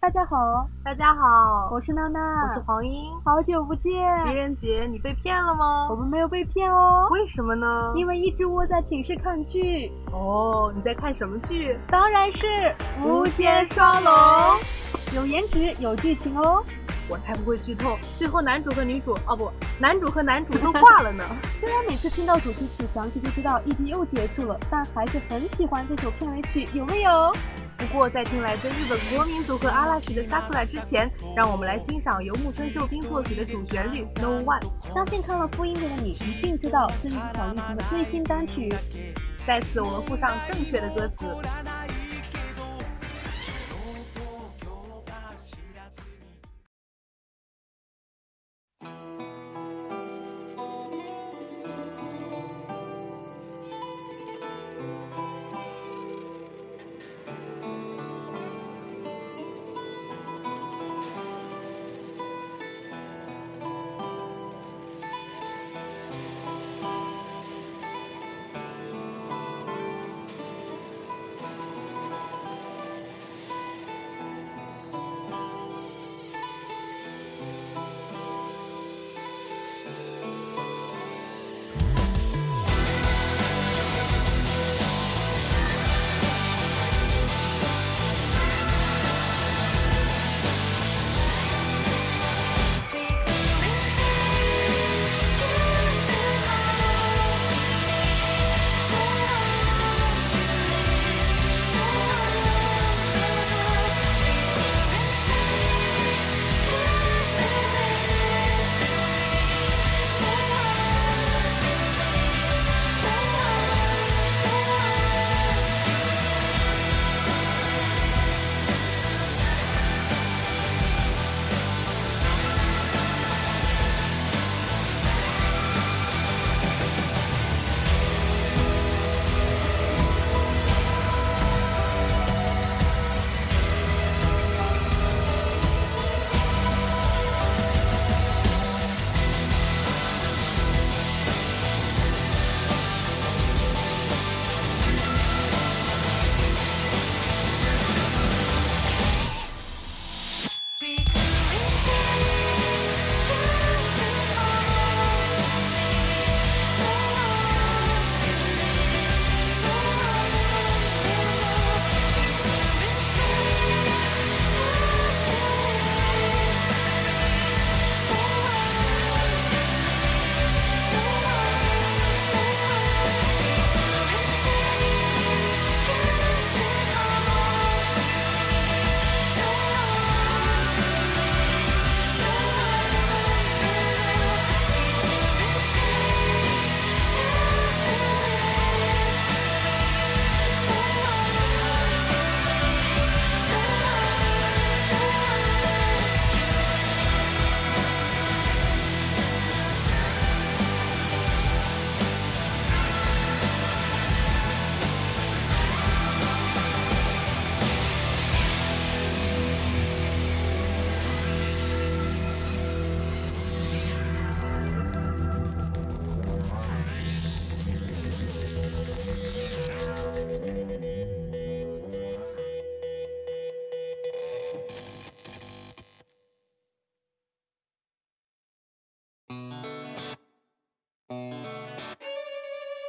大家好，大家好，我是娜娜，我是黄莺，好久不见，狄仁杰，你被骗了吗？我们没有被骗哦，为什么呢？因为一只窝在寝室看剧。哦，你在看什么剧？当然是《无间双龙》，有颜值，有剧情哦。我才不会剧透，最后男主和女主……哦不，男主和男主都挂了呢。虽然每次听到主题曲响起就知道一集又结束了，但还是很喜欢这首片尾曲，有没有？不过，在听来自日本国民组合阿拉奇的《萨 r 拉》之前，让我们来欣赏由木村秀兵作曲的主旋律《No One》。相信看了复音的你一定知道这是小栗旬的最新单曲。在此，我们附上正确的歌词。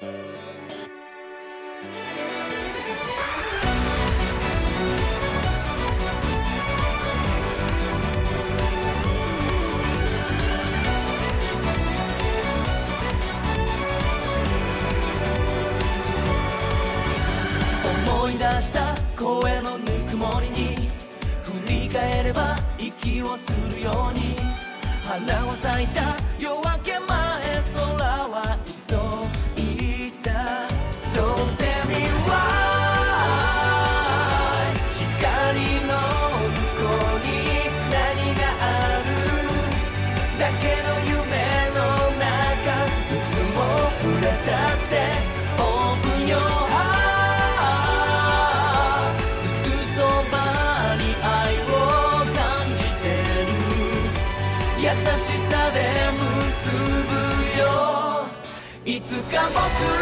思い出した声のぬくもりに振り返れば息をするように花を咲いた夜明け前空はつか僕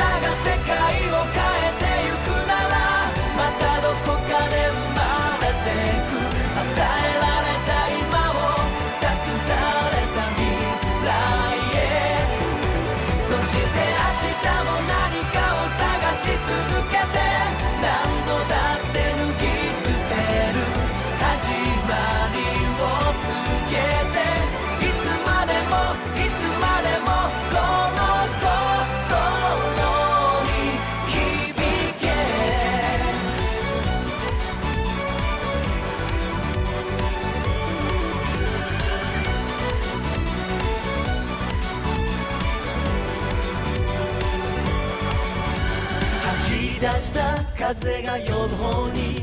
風が呼ぶ方に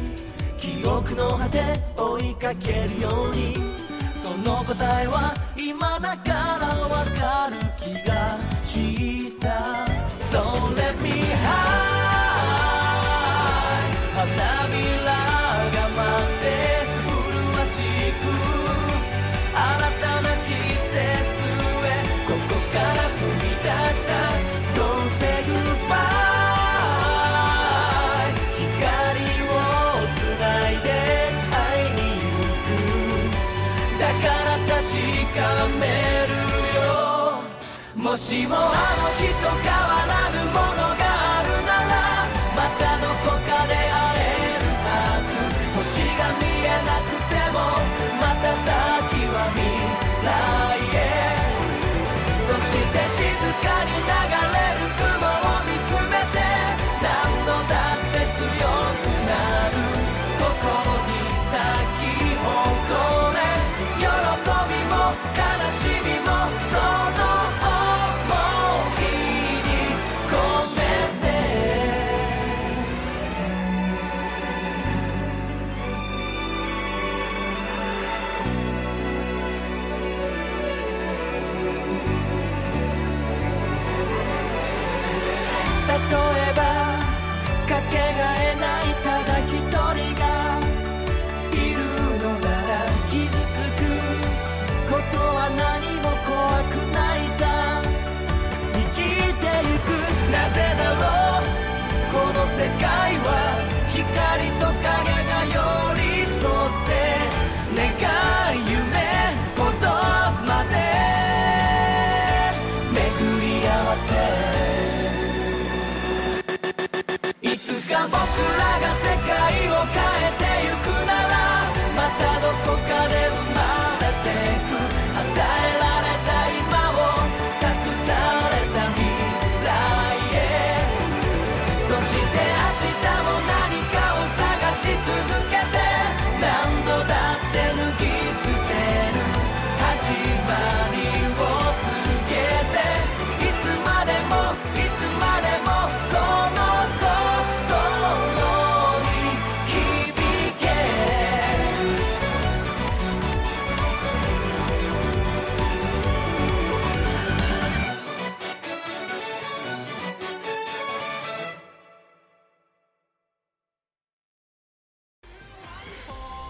記憶の果て追いかけるようにその答えは今だからわかる気がした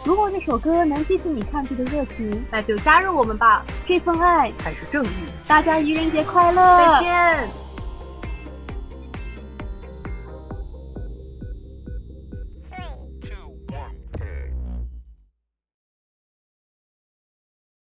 如果那首歌能激起你抗拒的热情，那就加入我们吧！这份爱才是正义。大家愚人节快乐，再见。